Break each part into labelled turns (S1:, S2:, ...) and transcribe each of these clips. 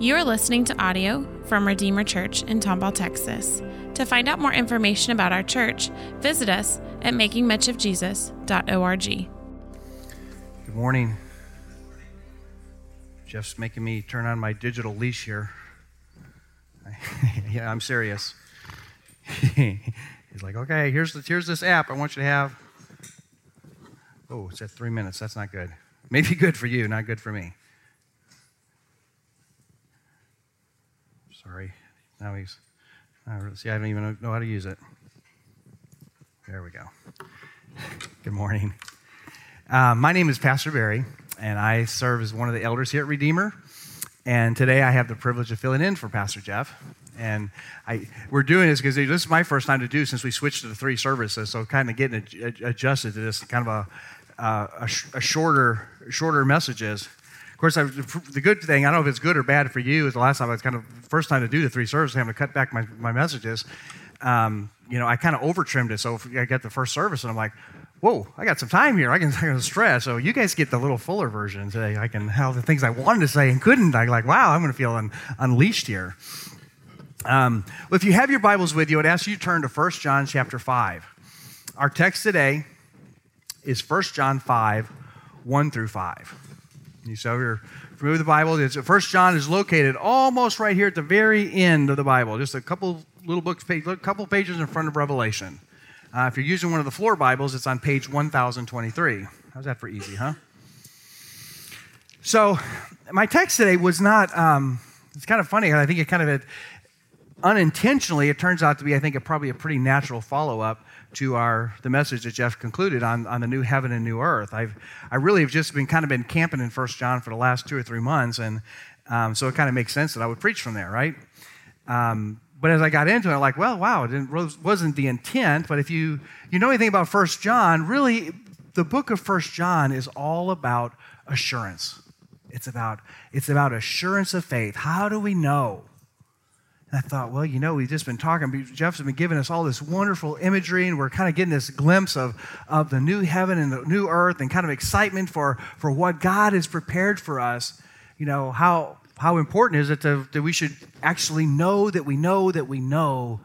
S1: You are listening to audio from Redeemer Church in Tomball, Texas. To find out more information about our church, visit us at makingmuchofjesus.org.
S2: Good morning. Jeff's making me turn on my digital leash here. yeah, I'm serious. He's like, okay, here's, the, here's this app I want you to have. Oh, it's at three minutes. That's not good. Maybe good for you, not good for me. Sorry. Now he's. See, I don't even know how to use it. There we go. Good morning. Uh, my name is Pastor Barry, and I serve as one of the elders here at Redeemer. And today I have the privilege of filling in for Pastor Jeff. And I, we're doing this because this is my first time to do since we switched to the three services. So kind of getting adjusted to this kind of a, uh, a, a, shorter, shorter messages. Of course, I, the good thing, I don't know if it's good or bad for you, is the last time I was kind of first time to do the three services, having to cut back my, my messages. Um, you know, I kind of over trimmed it. So I get the first service and I'm like, whoa, I got some time here. I can, I can stress. So you guys get the little fuller version today. I can have the things I wanted to say and couldn't. I'm like, wow, I'm going to feel un, unleashed here. Um, well, if you have your Bibles with you, I'd ask you to turn to 1 John chapter 5. Our text today is 1 John 5, 1 through 5. You so you're familiar with the Bible. It's, 1 John is located almost right here at the very end of the Bible, just a couple little books, page, a couple pages in front of Revelation. Uh, if you're using one of the floor Bibles, it's on page 1023. How's that for easy, huh? So, my text today was not, um, it's kind of funny. I think it kind of unintentionally, it turns out to be, I think, a, probably a pretty natural follow up to our the message that Jeff concluded on, on the new heaven and new earth. I've I really have just been kind of been camping in First John for the last two or three months, and um, so it kind of makes sense that I would preach from there, right? Um, but as I got into it, I'm like, well, wow, it wasn't the intent. But if you you know anything about First John, really, the book of First John is all about assurance. It's about it's about assurance of faith. How do we know? And I thought, well, you know, we've just been talking. Jeff's been giving us all this wonderful imagery, and we're kind of getting this glimpse of, of the new heaven and the new earth and kind of excitement for, for what God has prepared for us. You know, how, how important is it to, that we should actually know that we know that we know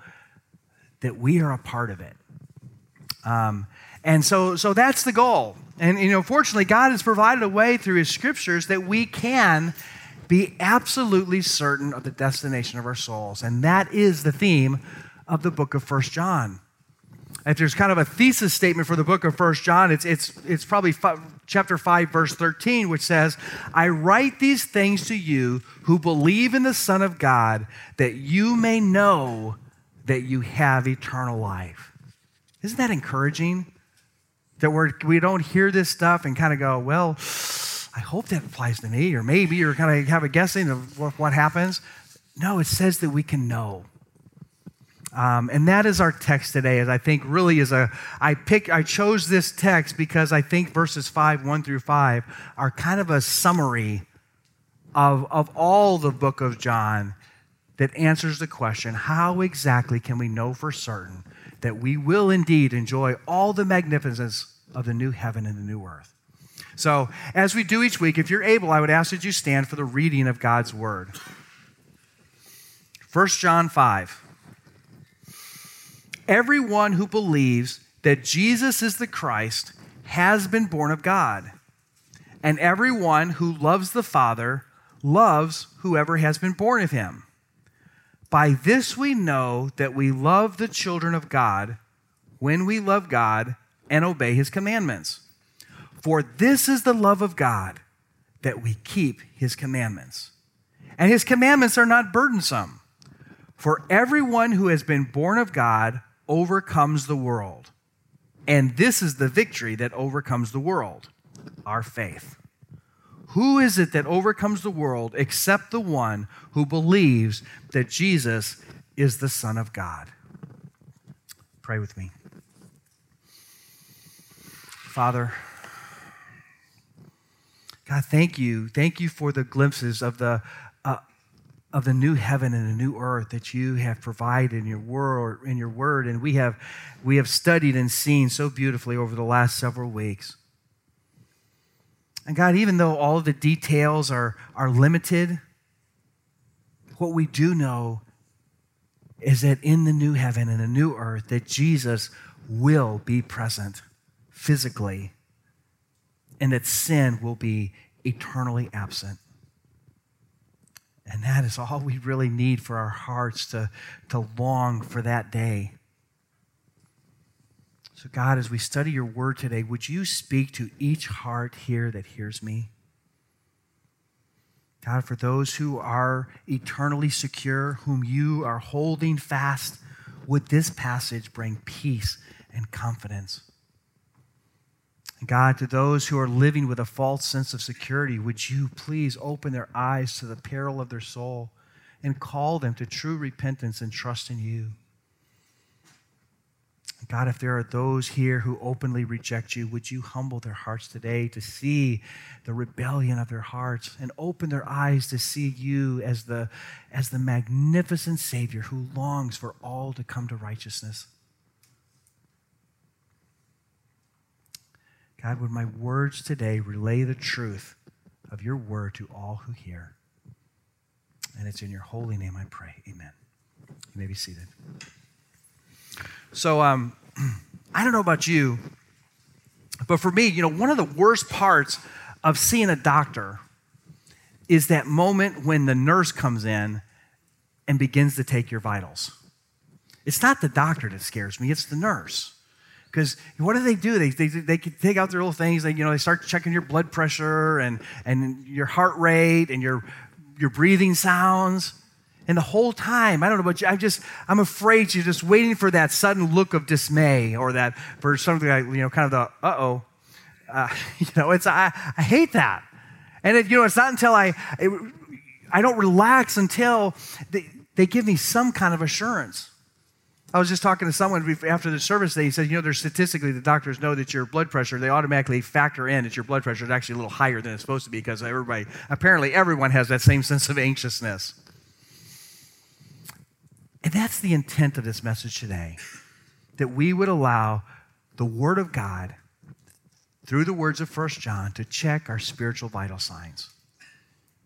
S2: that we are a part of it? Um, and so, so that's the goal. And, you know, fortunately, God has provided a way through His scriptures that we can be absolutely certain of the destination of our souls. And that is the theme of the book of First John. If there's kind of a thesis statement for the book of First John, it's, it's, it's probably five, chapter 5, verse 13, which says, I write these things to you who believe in the Son of God, that you may know that you have eternal life. Isn't that encouraging? That we're, we don't hear this stuff and kind of go, well, I hope that applies to me, or maybe, or kind of have a guessing of what happens. No, it says that we can know. Um, and that is our text today, as I think really is a, I pick, I chose this text because I think verses 5, 1 through 5 are kind of a summary of, of all the book of John that answers the question how exactly can we know for certain that we will indeed enjoy all the magnificence of the new heaven and the new earth? So, as we do each week, if you're able, I would ask that you stand for the reading of God's word. 1 John 5. Everyone who believes that Jesus is the Christ has been born of God. And everyone who loves the Father loves whoever has been born of him. By this we know that we love the children of God when we love God and obey his commandments. For this is the love of God, that we keep his commandments. And his commandments are not burdensome. For everyone who has been born of God overcomes the world. And this is the victory that overcomes the world our faith. Who is it that overcomes the world except the one who believes that Jesus is the Son of God? Pray with me. Father, God, thank you. Thank you for the glimpses of the, uh, of the new heaven and the new earth that you have provided in your word, in your word. And we have, we have studied and seen so beautifully over the last several weeks. And God, even though all the details are, are limited, what we do know is that in the new heaven and the new earth, that Jesus will be present physically and that sin will be eternally absent. And that is all we really need for our hearts to, to long for that day. So, God, as we study your word today, would you speak to each heart here that hears me? God, for those who are eternally secure, whom you are holding fast, would this passage bring peace and confidence? God, to those who are living with a false sense of security, would you please open their eyes to the peril of their soul and call them to true repentance and trust in you? God, if there are those here who openly reject you, would you humble their hearts today to see the rebellion of their hearts and open their eyes to see you as the, as the magnificent Savior who longs for all to come to righteousness? God, would my words today relay the truth of your word to all who hear? And it's in your holy name I pray. Amen. You may be seated. So, um, I don't know about you, but for me, you know, one of the worst parts of seeing a doctor is that moment when the nurse comes in and begins to take your vitals. It's not the doctor that scares me, it's the nurse. Because what do they do? They, they, they take out their little things. They, you know, they start checking your blood pressure and, and your heart rate and your, your breathing sounds. And the whole time, I don't know about you, I'm just, I'm afraid you're just waiting for that sudden look of dismay or that, for something like, you know, kind of the, uh-oh. Uh, you know, it's, I, I hate that. And it, you know, it's not until I, it, I don't relax until they, they give me some kind of assurance. I was just talking to someone after the service They said, you know, there's statistically, the doctors know that your blood pressure, they automatically factor in that your blood pressure is actually a little higher than it's supposed to be because everybody, apparently everyone has that same sense of anxiousness. And that's the intent of this message today that we would allow the Word of God, through the words of First John, to check our spiritual vital signs.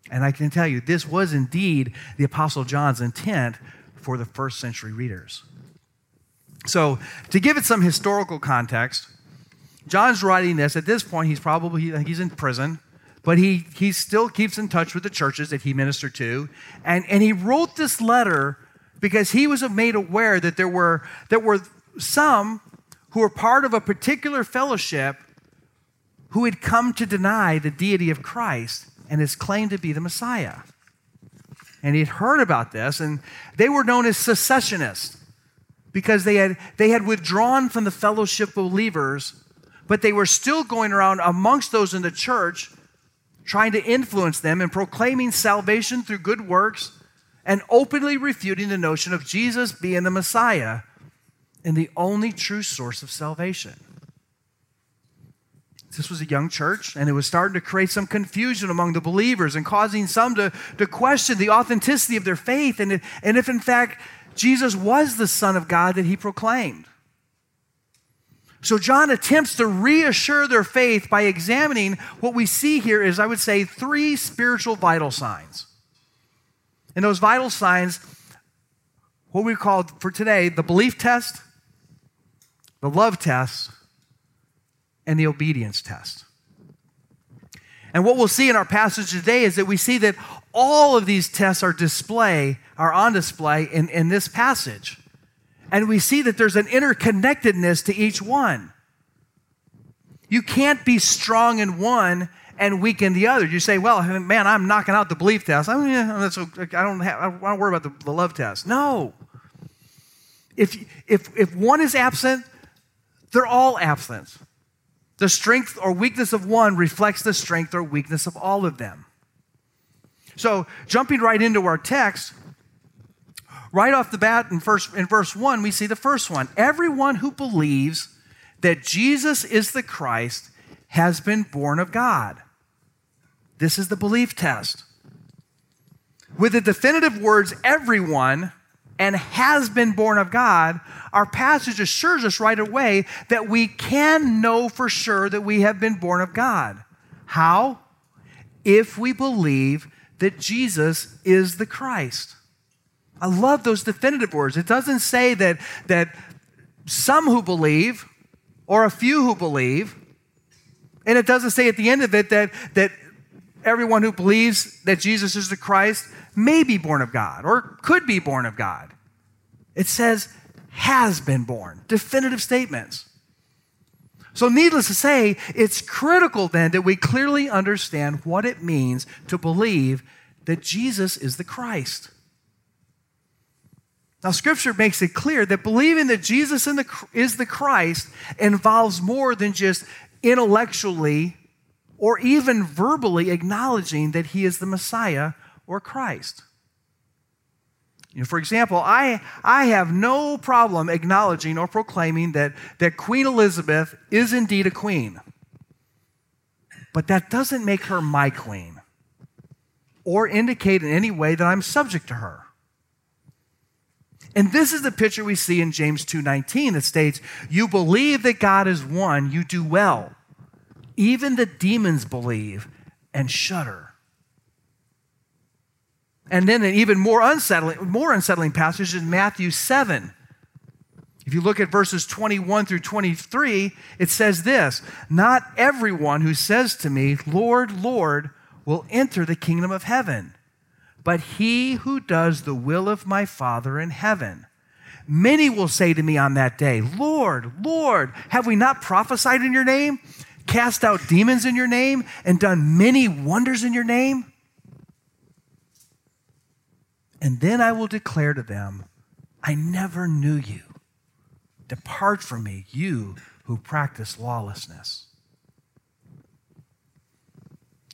S2: And I can tell you, this was indeed the Apostle John's intent for the first century readers. So, to give it some historical context, John's writing this. At this point, he's probably he's in prison, but he, he still keeps in touch with the churches that he ministered to. And, and he wrote this letter because he was made aware that there were, there were some who were part of a particular fellowship who had come to deny the deity of Christ and his claim to be the Messiah. And he had heard about this, and they were known as secessionists because they had, they had withdrawn from the fellowship of believers, but they were still going around amongst those in the church, trying to influence them and proclaiming salvation through good works and openly refuting the notion of Jesus being the Messiah and the only true source of salvation. This was a young church, and it was starting to create some confusion among the believers and causing some to, to question the authenticity of their faith and, and if, in fact, Jesus was the Son of God that he proclaimed. So John attempts to reassure their faith by examining what we see here is, I would say, three spiritual vital signs. And those vital signs, what we call for today the belief test, the love test, and the obedience test. And what we'll see in our passage today is that we see that all of these tests are display, are on display in, in this passage. And we see that there's an interconnectedness to each one. You can't be strong in one and weaken the other. You say, well, man, I'm knocking out the belief test. I, mean, I don't, have, I don't worry about the, the love test. No. If, if, if one is absent, they're all absent. The strength or weakness of one reflects the strength or weakness of all of them. So, jumping right into our text, right off the bat in, first, in verse 1, we see the first one. Everyone who believes that Jesus is the Christ has been born of God. This is the belief test. With the definitive words, everyone, and has been born of God, our passage assures us right away that we can know for sure that we have been born of God. How? If we believe that Jesus is the Christ. I love those definitive words. It doesn't say that, that some who believe or a few who believe. And it doesn't say at the end of it that, that everyone who believes that Jesus is the Christ may be born of God or could be born of God. It says has been born. Definitive statements. So, needless to say, it's critical then that we clearly understand what it means to believe that Jesus is the Christ. Now, Scripture makes it clear that believing that Jesus is the Christ involves more than just intellectually or even verbally acknowledging that he is the Messiah or Christ. You know, for example, I, I have no problem acknowledging or proclaiming that, that Queen Elizabeth is indeed a queen. But that doesn't make her my queen or indicate in any way that I'm subject to her. And this is the picture we see in James 2:19 that states, "You believe that God is one, you do well. Even the demons believe and shudder." And then an even more unsettling, more unsettling passage in Matthew 7. If you look at verses 21 through 23, it says this Not everyone who says to me, Lord, Lord, will enter the kingdom of heaven, but he who does the will of my Father in heaven. Many will say to me on that day, Lord, Lord, have we not prophesied in your name, cast out demons in your name, and done many wonders in your name? And then I will declare to them, I never knew you. Depart from me, you who practice lawlessness.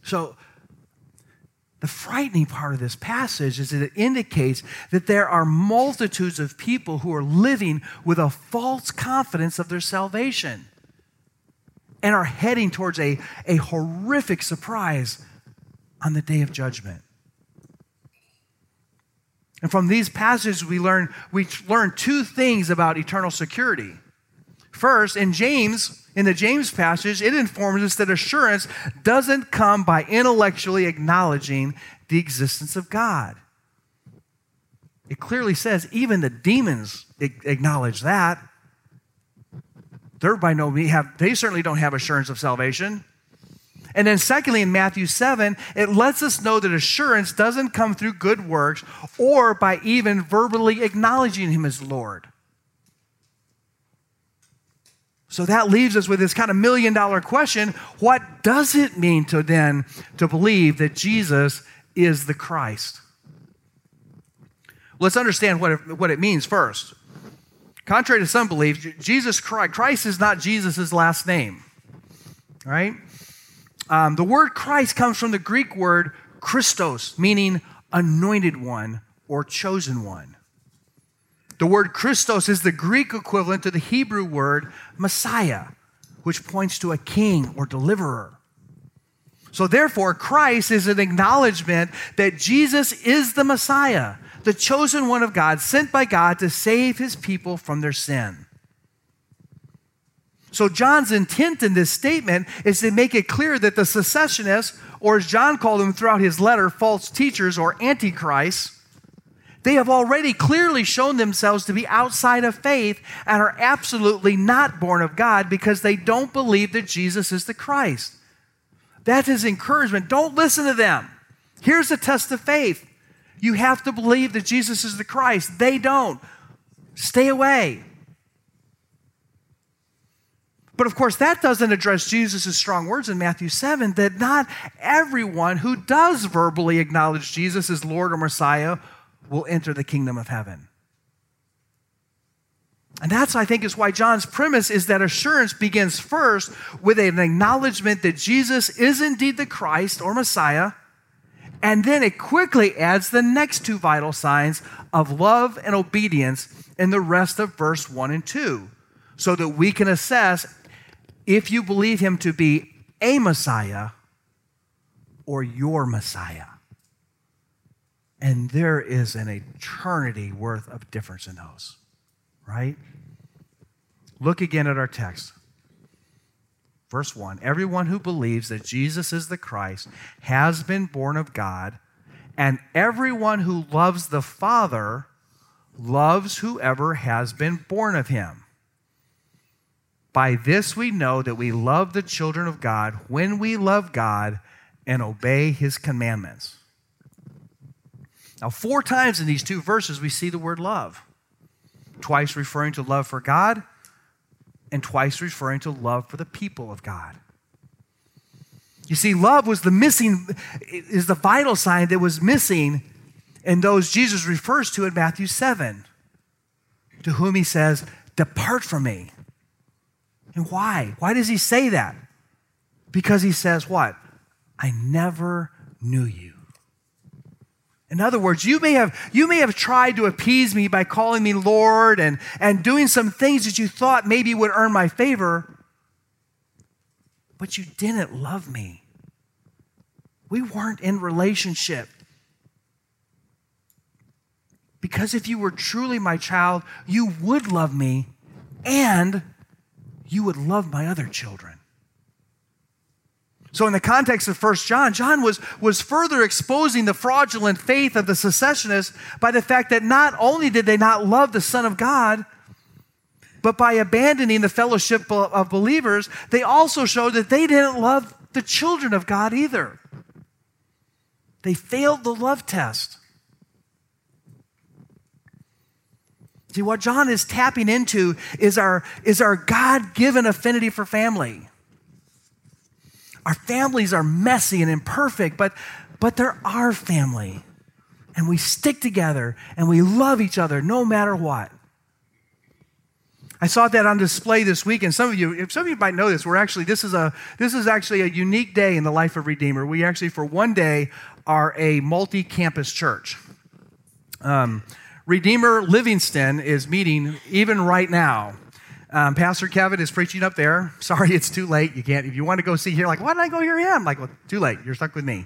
S2: So, the frightening part of this passage is that it indicates that there are multitudes of people who are living with a false confidence of their salvation and are heading towards a, a horrific surprise on the day of judgment. And from these passages, we learn, we learn two things about eternal security. First, in James, in the James passage, it informs us that assurance doesn't come by intellectually acknowledging the existence of God. It clearly says even the demons acknowledge that. They're by no means have they certainly don't have assurance of salvation. And then, secondly, in Matthew 7, it lets us know that assurance doesn't come through good works or by even verbally acknowledging Him as Lord. So that leaves us with this kind of million dollar question what does it mean to then to believe that Jesus is the Christ? Let's understand what it, what it means first. Contrary to some beliefs, Jesus Christ, Christ is not Jesus' last name. Right? Um, the word Christ comes from the Greek word Christos, meaning anointed one or chosen one. The word Christos is the Greek equivalent to the Hebrew word Messiah, which points to a king or deliverer. So, therefore, Christ is an acknowledgement that Jesus is the Messiah, the chosen one of God, sent by God to save his people from their sin. So, John's intent in this statement is to make it clear that the secessionists, or as John called them throughout his letter, false teachers or antichrists, they have already clearly shown themselves to be outside of faith and are absolutely not born of God because they don't believe that Jesus is the Christ. That's his encouragement. Don't listen to them. Here's the test of faith you have to believe that Jesus is the Christ. They don't. Stay away. But of course, that doesn't address Jesus' strong words in Matthew 7 that not everyone who does verbally acknowledge Jesus as Lord or Messiah will enter the kingdom of heaven. And that's, I think, is why John's premise is that assurance begins first with an acknowledgement that Jesus is indeed the Christ or Messiah. And then it quickly adds the next two vital signs of love and obedience in the rest of verse 1 and 2, so that we can assess if you believe him to be a Messiah or your Messiah. And there is an eternity worth of difference in those, right? Look again at our text. Verse 1 Everyone who believes that Jesus is the Christ has been born of God, and everyone who loves the Father loves whoever has been born of him. By this we know that we love the children of God when we love God and obey his commandments. Now, four times in these two verses, we see the word love. Twice referring to love for God, and twice referring to love for the people of God. You see, love was the missing, is the vital sign that was missing in those Jesus refers to in Matthew 7, to whom he says, Depart from me. And why? Why does he say that? Because he says, What? I never knew you. In other words, you may have, you may have tried to appease me by calling me Lord and, and doing some things that you thought maybe would earn my favor, but you didn't love me. We weren't in relationship. Because if you were truly my child, you would love me and you would love my other children. So, in the context of 1 John, John was, was further exposing the fraudulent faith of the secessionists by the fact that not only did they not love the Son of God, but by abandoning the fellowship of believers, they also showed that they didn't love the children of God either. They failed the love test. See, what John is tapping into is our, is our God given affinity for family. Our families are messy and imperfect, but, but they're our family. And we stick together and we love each other no matter what. I saw that on display this week, and some of you, some of you might know this. We're actually this is a this is actually a unique day in the life of Redeemer. We actually, for one day, are a multi-campus church. Um, Redeemer Livingston is meeting even right now. Um, Pastor Kevin is preaching up there. Sorry, it's too late. You can't. If you want to go see here, like, why did I go hear him? Like, well, too late. You're stuck with me.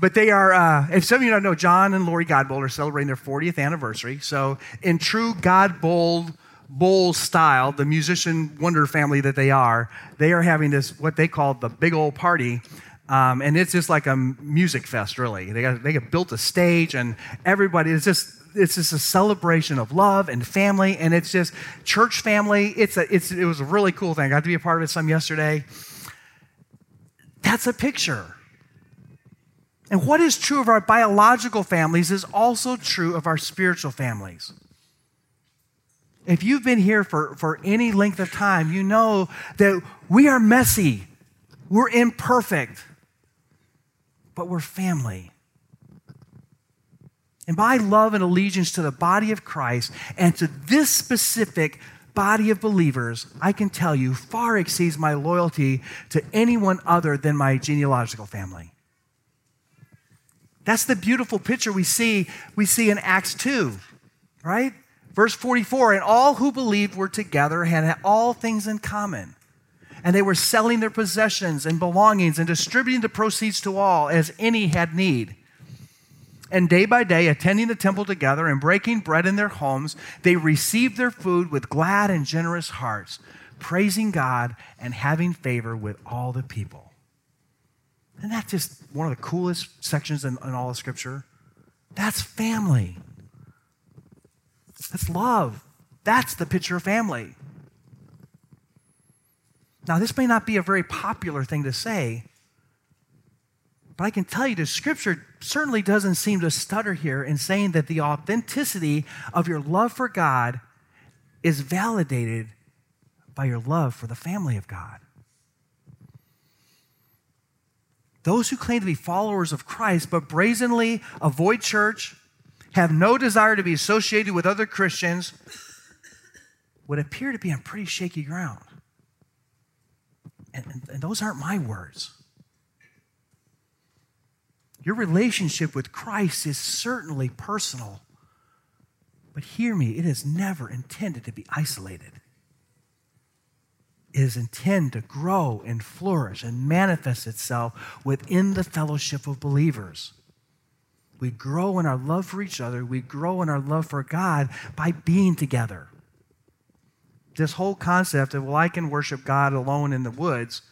S2: But they are. Uh, if some of you don't know, John and Lori Godbold are celebrating their 40th anniversary. So, in true Godbold Bowl style, the musician wonder family that they are, they are having this what they call the big old party. Um, and it's just like a music fest, really. They got they got built a stage, and everybody. It's just it's just a celebration of love and family, and it's just church family. It's a it's it was a really cool thing. I got to be a part of it some yesterday. That's a picture. And what is true of our biological families is also true of our spiritual families. If you've been here for, for any length of time, you know that we are messy, we're imperfect, but we're family. And my love and allegiance to the body of Christ and to this specific body of believers, I can tell you, far exceeds my loyalty to anyone other than my genealogical family. That's the beautiful picture we see, we see in Acts 2, right? Verse 44 And all who believed were together and had all things in common. And they were selling their possessions and belongings and distributing the proceeds to all as any had need. And day by day, attending the temple together and breaking bread in their homes, they received their food with glad and generous hearts, praising God and having favor with all the people. And that's just one of the coolest sections in, in all of Scripture. That's family. That's love. That's the picture of family. Now, this may not be a very popular thing to say, but I can tell you the scripture certainly doesn't seem to stutter here in saying that the authenticity of your love for God is validated by your love for the family of God. Those who claim to be followers of Christ but brazenly avoid church, have no desire to be associated with other Christians, would appear to be on pretty shaky ground. And, and, and those aren't my words. Your relationship with Christ is certainly personal. But hear me, it is never intended to be isolated. It is intended to grow and flourish and manifest itself within the fellowship of believers. We grow in our love for each other. We grow in our love for God by being together. This whole concept of, well, I can worship God alone in the woods.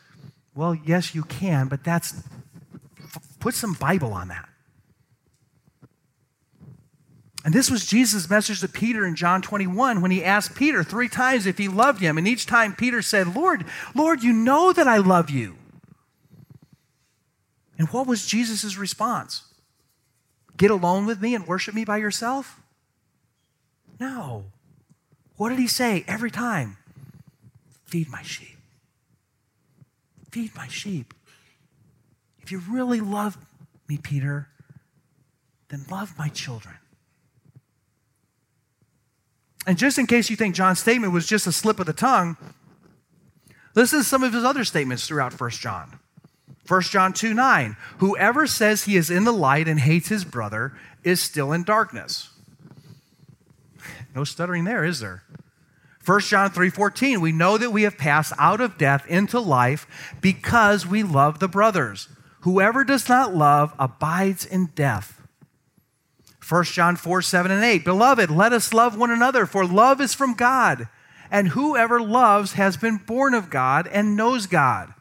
S2: Well, yes, you can, but that's, put some Bible on that. And this was Jesus' message to Peter in John 21 when he asked Peter three times if he loved him. And each time Peter said, Lord, Lord, you know that I love you. And what was Jesus' response? Get alone with me and worship me by yourself? No. What did he say every time? Feed my sheep. Feed my sheep. If you really love me, Peter, then love my children. And just in case you think John's statement was just a slip of the tongue, listen to some of his other statements throughout 1 John. 1 John 2 9, whoever says he is in the light and hates his brother is still in darkness. No stuttering there, is there? 1 John 3:14 we know that we have passed out of death into life because we love the brothers. Whoever does not love abides in death. 1 John 4, 7 and 8. Beloved, let us love one another, for love is from God. And whoever loves has been born of God and knows God.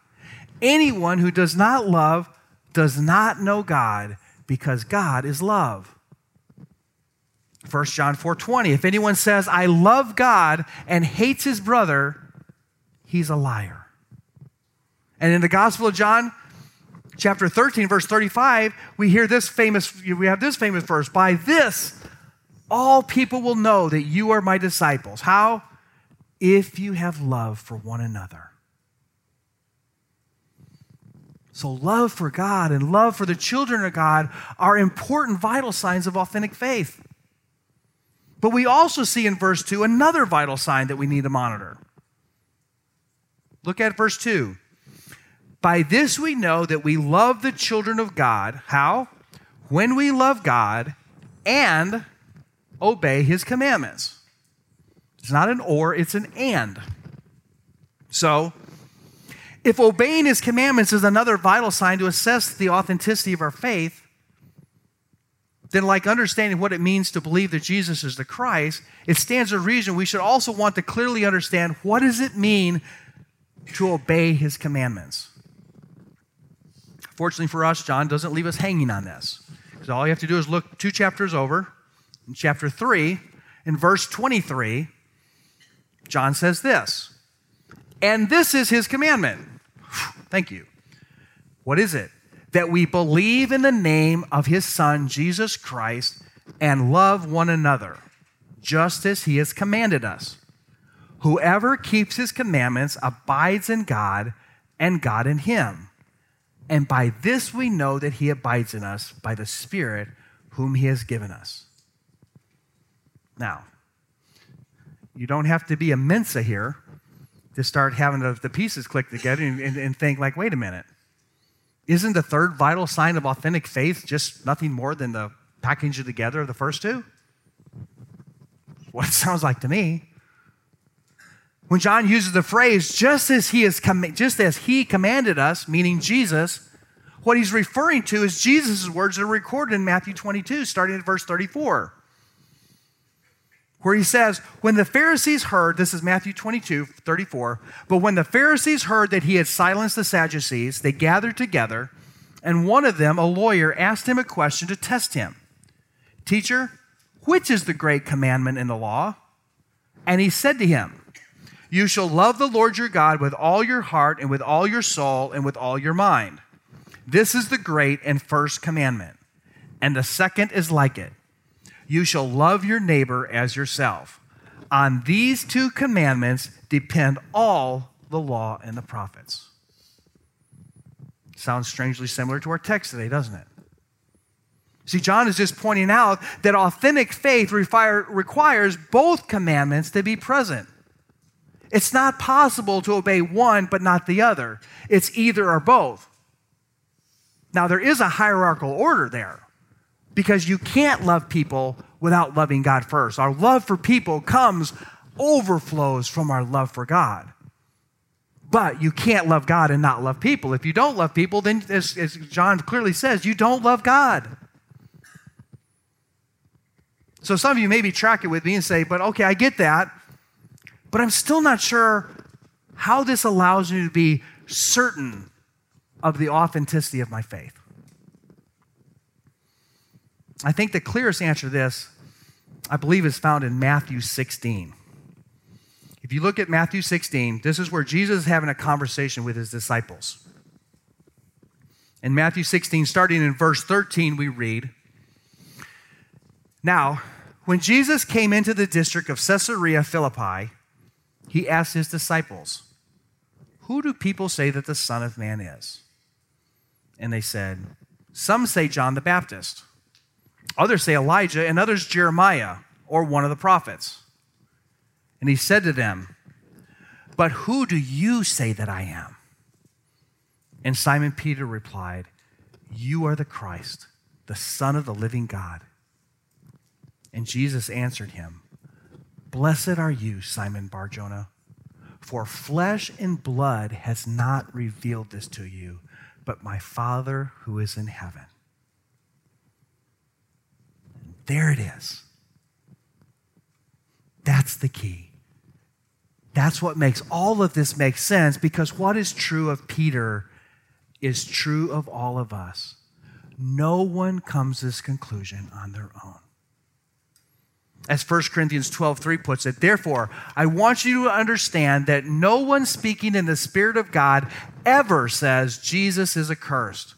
S2: Anyone who does not love does not know God, because God is love. 1 John 4:20 If anyone says I love God and hates his brother, he's a liar. And in the Gospel of John chapter 13 verse 35, we hear this famous we have this famous verse, by this all people will know that you are my disciples. How? If you have love for one another. So, love for God and love for the children of God are important, vital signs of authentic faith. But we also see in verse 2 another vital sign that we need to monitor. Look at verse 2. By this we know that we love the children of God. How? When we love God and obey his commandments. It's not an or, it's an and. So, if obeying his commandments is another vital sign to assess the authenticity of our faith, then, like understanding what it means to believe that Jesus is the Christ, it stands to reason we should also want to clearly understand what does it mean to obey his commandments. Fortunately for us, John doesn't leave us hanging on this. Because all you have to do is look two chapters over. In chapter 3, in verse 23, John says this And this is his commandment. Thank you. What is it? That we believe in the name of his Son, Jesus Christ, and love one another, just as he has commanded us. Whoever keeps his commandments abides in God, and God in him. And by this we know that he abides in us by the Spirit whom he has given us. Now, you don't have to be a Mensa here to start having the, pieces click together and, and, and think like, wait a minute. Isn't the third vital sign of authentic faith just nothing more than the packaging together of the first two? What it sounds like to me when John uses the phrase just as he is com- just as he commanded us, meaning Jesus, what he's referring to is Jesus' words that are recorded in Matthew 22, starting at verse 34, where he says, When the Pharisees heard, this is Matthew 22, 34, but when the Pharisees heard that he had silenced the Sadducees, they gathered together, and one of them, a lawyer, asked him a question to test him Teacher, which is the great commandment in the law? And he said to him, you shall love the Lord your God with all your heart and with all your soul and with all your mind. This is the great and first commandment. And the second is like it you shall love your neighbor as yourself. On these two commandments depend all the law and the prophets. Sounds strangely similar to our text today, doesn't it? See, John is just pointing out that authentic faith requires both commandments to be present. It's not possible to obey one but not the other. It's either or both. Now, there is a hierarchical order there because you can't love people without loving God first. Our love for people comes, overflows from our love for God. But you can't love God and not love people. If you don't love people, then, as, as John clearly says, you don't love God. So some of you may be tracking with me and say, but okay, I get that. But I'm still not sure how this allows me to be certain of the authenticity of my faith. I think the clearest answer to this I believe, is found in Matthew 16. If you look at Matthew 16, this is where Jesus is having a conversation with his disciples. In Matthew 16, starting in verse 13, we read Now, when Jesus came into the district of Caesarea Philippi, he asked his disciples, Who do people say that the Son of Man is? And they said, Some say John the Baptist, others say Elijah, and others Jeremiah or one of the prophets. And he said to them, But who do you say that I am? And Simon Peter replied, You are the Christ, the Son of the living God. And Jesus answered him, Blessed are you, Simon Barjona, for flesh and blood has not revealed this to you, but my Father who is in heaven. There it is. That's the key. That's what makes all of this make sense because what is true of Peter is true of all of us. No one comes to this conclusion on their own. As 1 Corinthians 12, 3 puts it, therefore, I want you to understand that no one speaking in the Spirit of God ever says Jesus is accursed.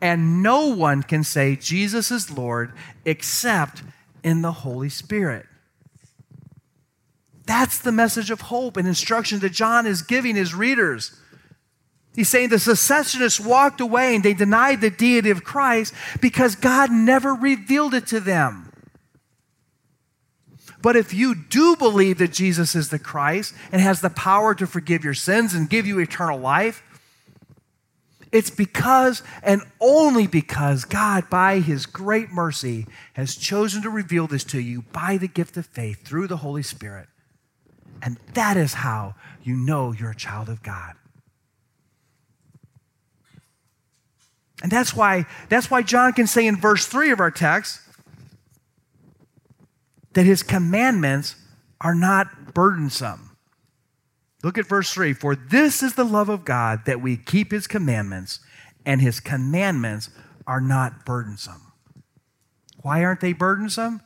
S2: And no one can say Jesus is Lord except in the Holy Spirit. That's the message of hope and instruction that John is giving his readers. He's saying the secessionists walked away and they denied the deity of Christ because God never revealed it to them. But if you do believe that Jesus is the Christ and has the power to forgive your sins and give you eternal life, it's because and only because God, by his great mercy, has chosen to reveal this to you by the gift of faith through the Holy Spirit. And that is how you know you're a child of God. And that's why, that's why John can say in verse 3 of our text that his commandments are not burdensome. Look at verse 3 For this is the love of God that we keep his commandments, and his commandments are not burdensome. Why aren't they burdensome?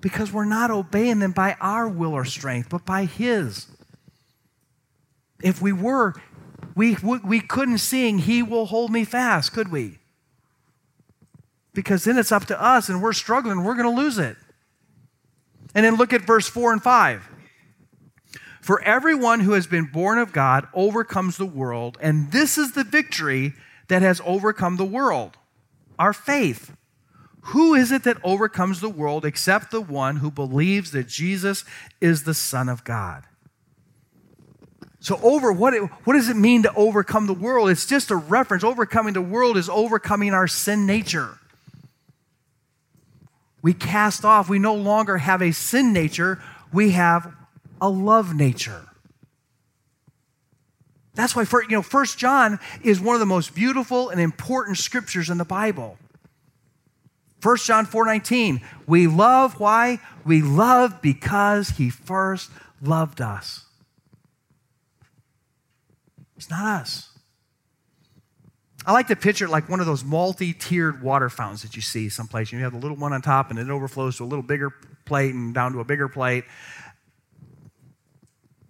S2: Because we're not obeying them by our will or strength, but by his. If we were, we, we couldn't sing, He will hold me fast, could we? Because then it's up to us and we're struggling, we're going to lose it. And then look at verse 4 and 5. For everyone who has been born of God overcomes the world, and this is the victory that has overcome the world our faith. Who is it that overcomes the world except the one who believes that Jesus is the Son of God? So, over what, it, what does it mean to overcome the world? It's just a reference. Overcoming the world is overcoming our sin nature. We cast off, we no longer have a sin nature, we have a love nature. That's why, you know, First John is one of the most beautiful and important scriptures in the Bible. 1 John 4:19, we love why? We love because he first loved us. It's not us. I like to picture it like one of those multi tiered water fountains that you see someplace. You have the little one on top and it overflows to a little bigger plate and down to a bigger plate.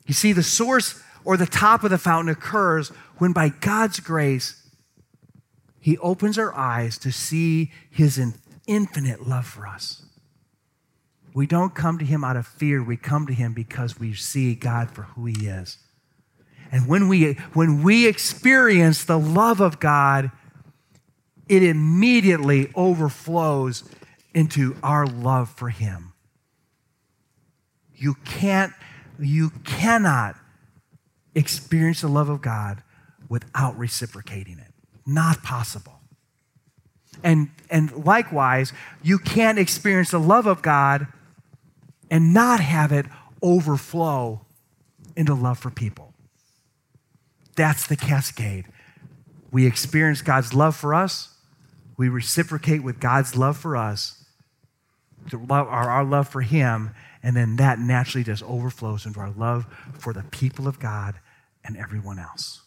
S2: You see, the source or the top of the fountain occurs when, by God's grace, He opens our eyes to see His infinite love for us. We don't come to Him out of fear, we come to Him because we see God for who He is. And when we, when we experience the love of God, it immediately overflows into our love for Him. You can't, you cannot experience the love of God without reciprocating it. Not possible. And, and likewise, you can't experience the love of God and not have it overflow into love for people. That's the cascade. We experience God's love for us, we reciprocate with God's love for us, our, our love for Him, and then that naturally just overflows into our love for the people of God and everyone else.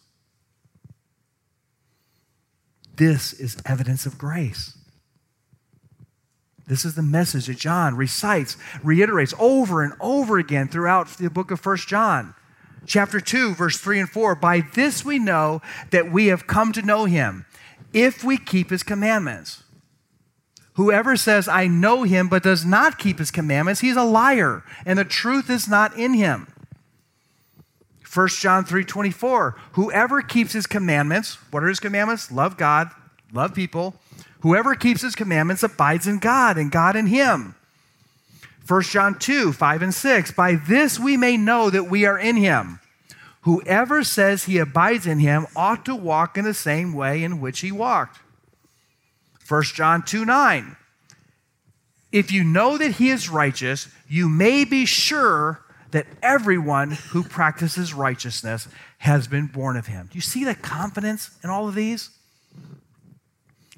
S2: This is evidence of grace. This is the message that John recites, reiterates over and over again throughout the book of First John. Chapter 2, verse 3 and 4 By this we know that we have come to know him, if we keep his commandments. Whoever says, I know him, but does not keep his commandments, he's a liar, and the truth is not in him. 1 John 3 24. Whoever keeps his commandments, what are his commandments? Love God, love people. Whoever keeps his commandments abides in God, and God in him. 1 John 2 5 and 6. By this we may know that we are in him. Whoever says he abides in him ought to walk in the same way in which he walked. 1 John 2 9. If you know that he is righteous, you may be sure that everyone who practices righteousness has been born of him. Do you see the confidence in all of these?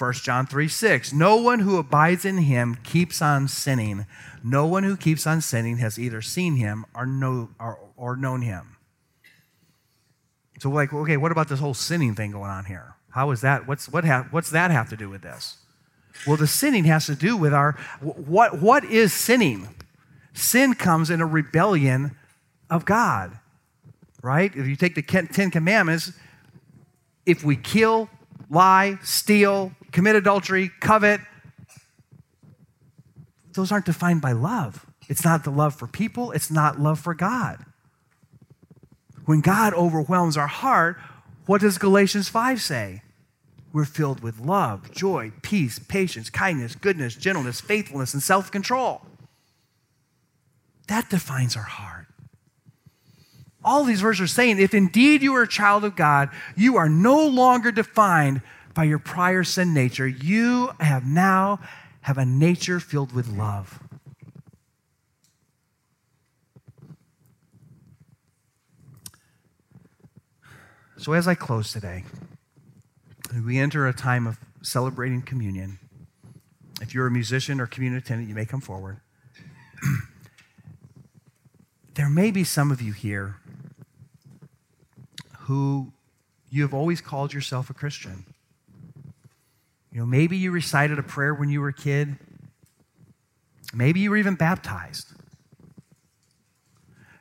S2: 1 John 3 6. No one who abides in him keeps on sinning. No one who keeps on sinning has either seen him or, know, or, or known him. So, like, okay, what about this whole sinning thing going on here? How is that? What's, what ha- what's that have to do with this? Well, the sinning has to do with our what what is sinning? Sin comes in a rebellion of God. Right? If you take the 10 commandments, if we kill, lie, steal, commit adultery, covet, those aren't defined by love. It's not the love for people, it's not love for God. When God overwhelms our heart, what does Galatians 5 say? we're filled with love, joy, peace, patience, kindness, goodness, gentleness, faithfulness, and self control. That defines our heart. All these verses are saying if indeed you are a child of God, you are no longer defined by your prior sin nature. You have now have a nature filled with love. So as I close today, we enter a time of celebrating communion. If you're a musician or communion attendant, you may come forward. there may be some of you here who you have always called yourself a Christian. You know, maybe you recited a prayer when you were a kid. Maybe you were even baptized.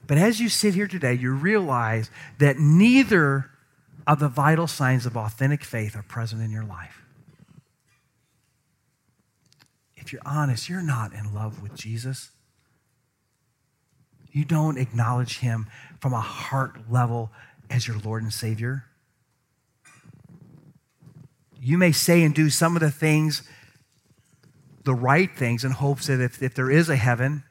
S2: But as you sit here today, you realize that neither of the vital signs of authentic faith are present in your life. If you're honest, you're not in love with Jesus. You don't acknowledge him from a heart level as your Lord and Savior. You may say and do some of the things, the right things, in hopes that if, if there is a heaven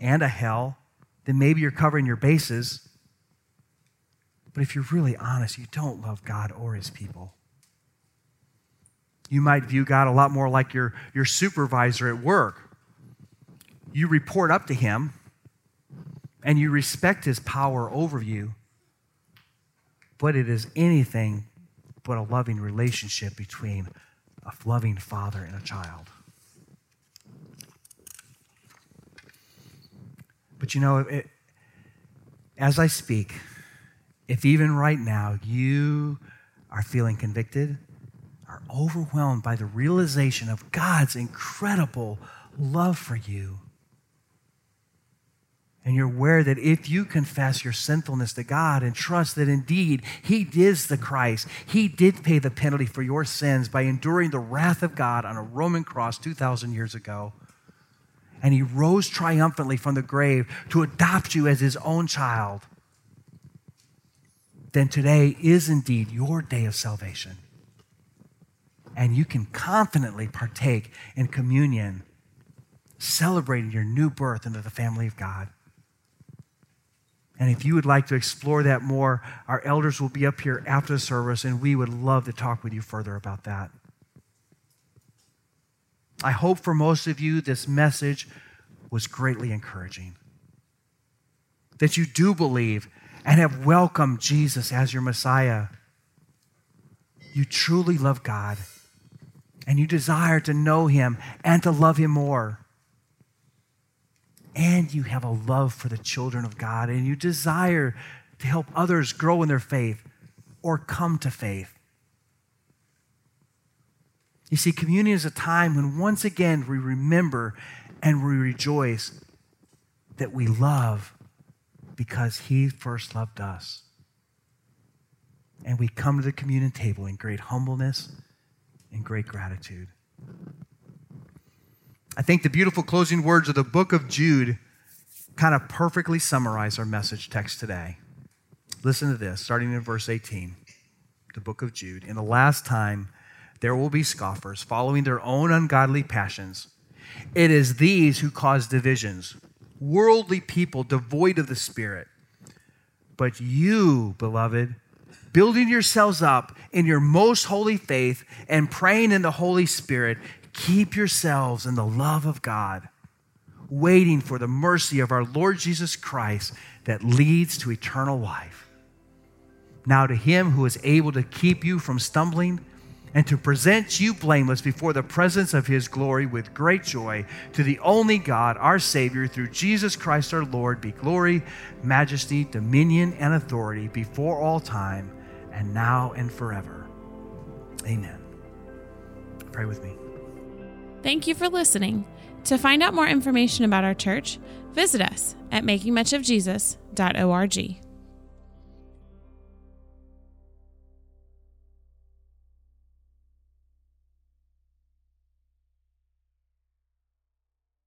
S2: and a hell, then maybe you're covering your bases. But if you're really honest, you don't love God or his people. You might view God a lot more like your, your supervisor at work. You report up to him and you respect his power over you, but it is anything but a loving relationship between a loving father and a child. But you know, it, as I speak, if even right now you are feeling convicted, are overwhelmed by the realization of God's incredible love for you, and you're aware that if you confess your sinfulness to God and trust that indeed He is the Christ, He did pay the penalty for your sins by enduring the wrath of God on a Roman cross 2,000 years ago, and He rose triumphantly from the grave to adopt you as His own child then today is indeed your day of salvation. And you can confidently partake in communion, celebrating your new birth into the family of God. And if you would like to explore that more, our elders will be up here after the service, and we would love to talk with you further about that. I hope for most of you this message was greatly encouraging. that you do believe and have welcomed Jesus as your Messiah. You truly love God and you desire to know Him and to love Him more. And you have a love for the children of God and you desire to help others grow in their faith or come to faith. You see, communion is a time when once again we remember and we rejoice that we love because He first loved us. And we come to the communion table in great humbleness and great gratitude. I think the beautiful closing words of the book of Jude kind of perfectly summarize our message text today. Listen to this, starting in verse 18, the book of Jude. In the last time, there will be scoffers following their own ungodly passions. It is these who cause divisions, worldly people devoid of the Spirit. But you, beloved, building yourselves up in your most holy faith and praying in the Holy Spirit, keep yourselves in the love of God, waiting for the mercy of our Lord Jesus Christ that leads to eternal life. Now, to him who is able to keep you from stumbling and to present you blameless before the presence of his glory with great joy. To the only God, our Savior, through Jesus Christ our Lord, be glory, majesty, dominion, and authority before all time, and now and forever. Amen. Pray with me.
S1: Thank you for listening. To find out more information about our church, visit us at makingmuchofjesus.org.